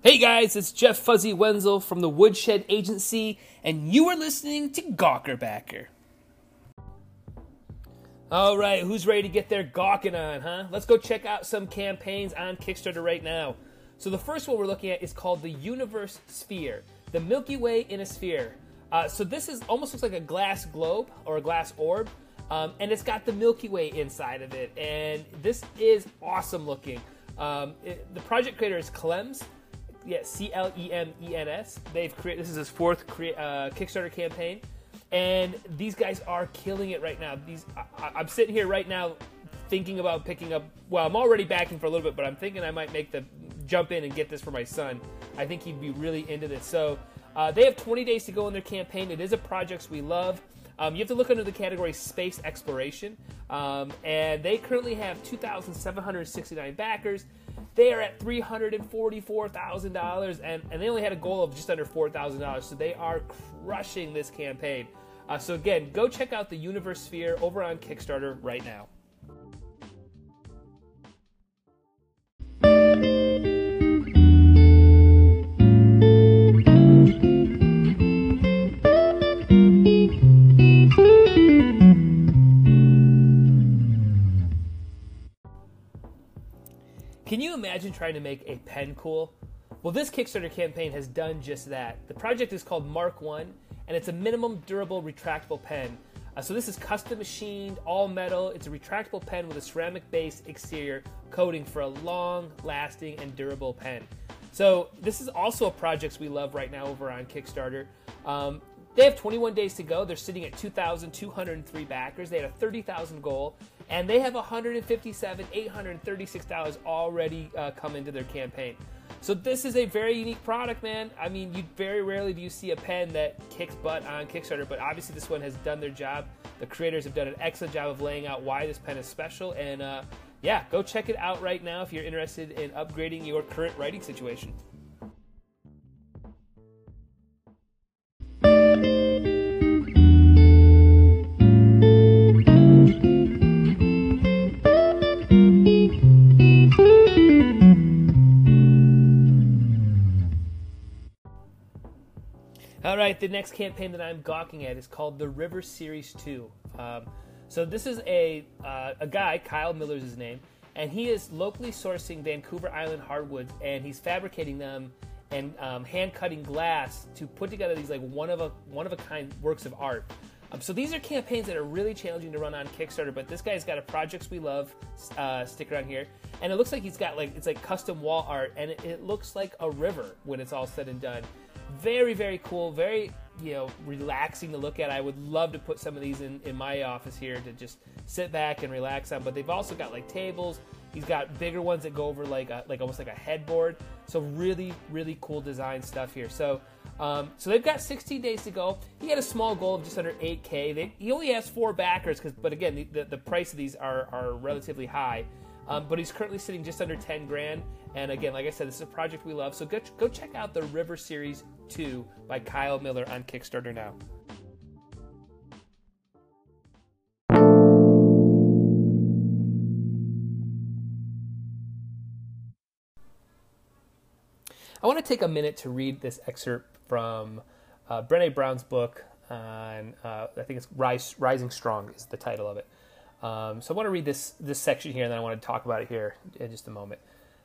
Hey guys, it's Jeff Fuzzy Wenzel from the Woodshed Agency, and you are listening to Gawkerbacker. All right, who's ready to get their gawking on, huh? Let's go check out some campaigns on Kickstarter right now. So the first one we're looking at is called the Universe Sphere, the Milky Way in a sphere. Uh, so this is almost looks like a glass globe or a glass orb, um, and it's got the Milky Way inside of it, and this is awesome looking. Um, it, the project creator is Clemens, yeah, C L E M E N S. They've created this is his fourth uh, Kickstarter campaign, and these guys are killing it right now. These I, I'm sitting here right now thinking about picking up. Well, I'm already backing for a little bit, but I'm thinking I might make the jump in and get this for my son. I think he'd be really into this. So uh, they have 20 days to go in their campaign. It is a project we love. Um, you have to look under the category space exploration, um, and they currently have 2,769 backers. They are at $344,000, and, and they only had a goal of just under $4,000, so they are crushing this campaign. Uh, so, again, go check out the Universe Sphere over on Kickstarter right now. Trying to make a pen cool? Well, this Kickstarter campaign has done just that. The project is called Mark One, and it's a minimum durable retractable pen. Uh, so this is custom machined, all metal. It's a retractable pen with a ceramic base exterior coating for a long lasting and durable pen. So this is also a project we love right now over on Kickstarter. Um, they have 21 days to go. They're sitting at 2,203 backers. They had a 30,000 goal, and they have 157, 836 dollars already uh, come into their campaign. So this is a very unique product, man. I mean, you very rarely do you see a pen that kicks butt on Kickstarter, but obviously this one has done their job. The creators have done an excellent job of laying out why this pen is special, and uh, yeah, go check it out right now if you're interested in upgrading your current writing situation. Right, the next campaign that I'm gawking at is called the River Series 2. Um, so this is a, uh, a guy, Kyle Miller's his name, and he is locally sourcing Vancouver Island hardwoods and he's fabricating them and um, hand cutting glass to put together these like one of a one of a kind works of art. Um, so these are campaigns that are really challenging to run on Kickstarter. But this guy's got a projects we love uh, sticker on here, and it looks like he's got like it's like custom wall art, and it, it looks like a river when it's all said and done. Very very cool, very you know relaxing to look at. I would love to put some of these in in my office here to just sit back and relax on. But they've also got like tables. He's got bigger ones that go over like a, like almost like a headboard. So really really cool design stuff here. So. Um, so they've got 16 days to go. He had a small goal of just under 8K. They, he only has four backers, because but again, the, the, the, price of these are, are relatively high. Um, but he's currently sitting just under 10 grand. And again, like I said, this is a project we love. So go, go check out the River Series 2 by Kyle Miller on Kickstarter now. I want to take a minute to read this excerpt from uh, Brené Brown's book on, uh, I think it's Rise, Rising Strong is the title of it. Um, so I want to read this this section here, and then I want to talk about it here in just a moment.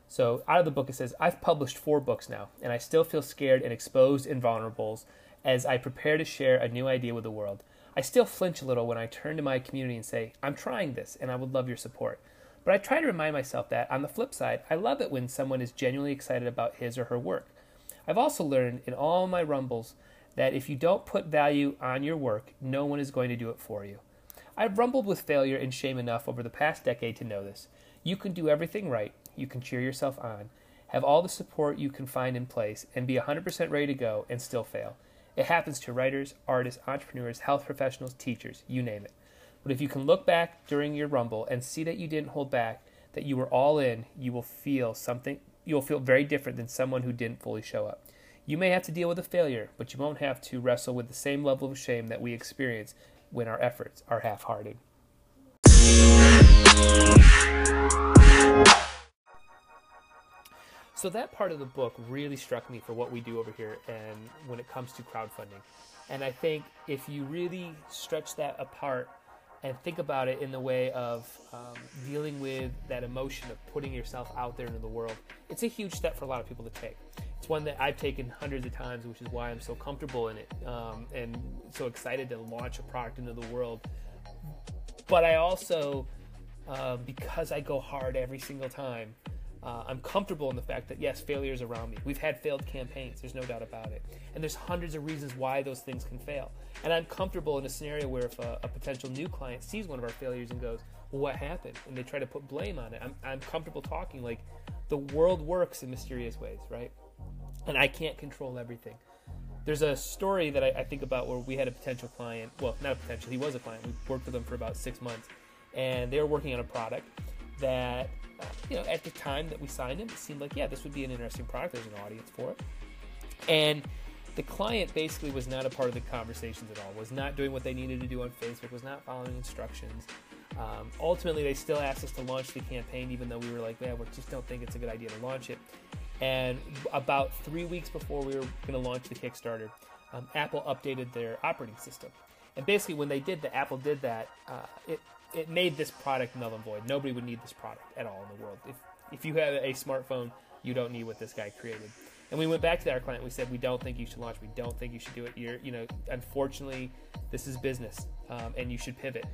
So out of the book, it says, "I've published four books now, and I still feel scared and exposed and vulnerable as I prepare to share a new idea with the world. I still flinch a little when I turn to my community and say, I'm trying this, and I would love your support." But I try to remind myself that, on the flip side, I love it when someone is genuinely excited about his or her work. I've also learned in all my rumbles that if you don't put value on your work, no one is going to do it for you. I've rumbled with failure and shame enough over the past decade to know this. You can do everything right, you can cheer yourself on, have all the support you can find in place, and be 100% ready to go and still fail. It happens to writers, artists, entrepreneurs, health professionals, teachers, you name it. But if you can look back during your rumble and see that you didn't hold back, that you were all in, you will feel something you'll feel very different than someone who didn't fully show up. You may have to deal with a failure, but you won't have to wrestle with the same level of shame that we experience when our efforts are half-hearted. So so that part of the book really struck me for what we do over here and when it comes to crowdfunding. And I think if you really stretch that apart and think about it in the way of um, dealing with that emotion of putting yourself out there into the world, it's a huge step for a lot of people to take. It's one that I've taken hundreds of times, which is why I'm so comfortable in it um, and so excited to launch a product into the world. But I also, uh, because I go hard every single time, uh, I'm comfortable in the fact that yes, failure is around me. We've had failed campaigns, there's no doubt about it. And there's hundreds of reasons why those things can fail. And I'm comfortable in a scenario where if a, a potential new client sees one of our failures and goes, well, what happened? And they try to put blame on it. I'm, I'm comfortable talking like the world works in mysterious ways, right? And I can't control everything. There's a story that I, I think about where we had a potential client. Well, not a potential, he was a client. We worked with him for about six months. And they were working on a product that uh, you know, at the time that we signed him, it seemed like, yeah, this would be an interesting product. There's an audience for it. And the client basically was not a part of the conversations at all, was not doing what they needed to do on Facebook, was not following instructions. Um, ultimately, they still asked us to launch the campaign, even though we were like, man, we just don't think it's a good idea to launch it. And about three weeks before we were going to launch the Kickstarter, um, Apple updated their operating system. And basically, when they did that, Apple did that, uh, it it made this product null and void. Nobody would need this product at all in the world. If if you have a smartphone, you don't need what this guy created. And we went back to our client. We said, we don't think you should launch. We don't think you should do it. You're, you know, unfortunately, this is business, um, and you should pivot.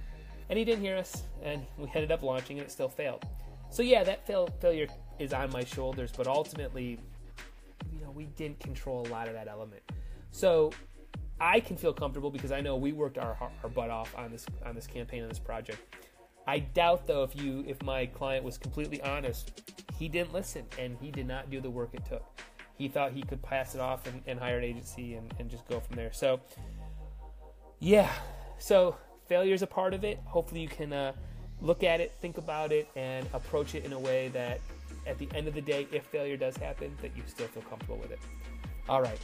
And he didn't hear us, and we ended up launching, and it still failed. So yeah, that fail, failure is on my shoulders, but ultimately, you know, we didn't control a lot of that element. So I can feel comfortable because I know we worked our, our butt off on this on this campaign on this project. I doubt though if you if my client was completely honest, he didn't listen and he did not do the work it took. He thought he could pass it off and, and hire an agency and, and just go from there. So yeah, so failure is a part of it. Hopefully you can uh, look at it, think about it, and approach it in a way that at the end of the day, if failure does happen, that you still feel comfortable with it. All right.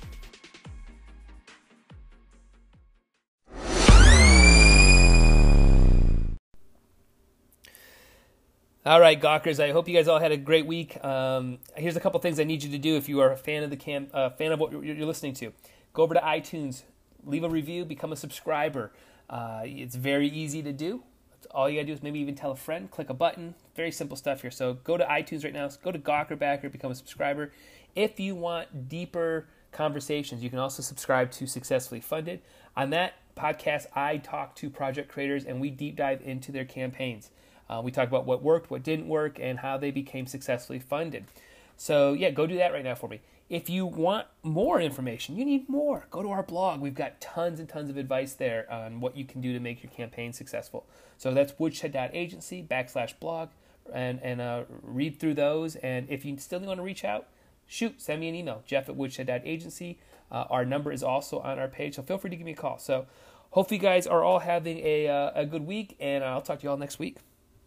All right, Gawkers. I hope you guys all had a great week. Um, here's a couple things I need you to do if you are a fan of the cam, uh, fan of what you're, you're, listening to. Go over to iTunes, leave a review, become a subscriber. Uh, it's very easy to do. All you gotta do is maybe even tell a friend, click a button. Very simple stuff here. So go to iTunes right now. Go to Gawker Backer, become a subscriber. If you want deeper conversations, you can also subscribe to Successfully Funded. On that podcast, I talk to project creators and we deep dive into their campaigns. Uh, we talk about what worked, what didn't work, and how they became successfully funded. So, yeah, go do that right now for me. If you want more information, you need more. Go to our blog. We've got tons and tons of advice there on what you can do to make your campaign successful. So that's woodshed.agency backslash blog and, and uh, read through those. And if you still want to reach out, shoot, send me an email, jeff at woodshed.agency. Uh, our number is also on our page, so feel free to give me a call. So hopefully you guys are all having a, uh, a good week, and I'll talk to you all next week.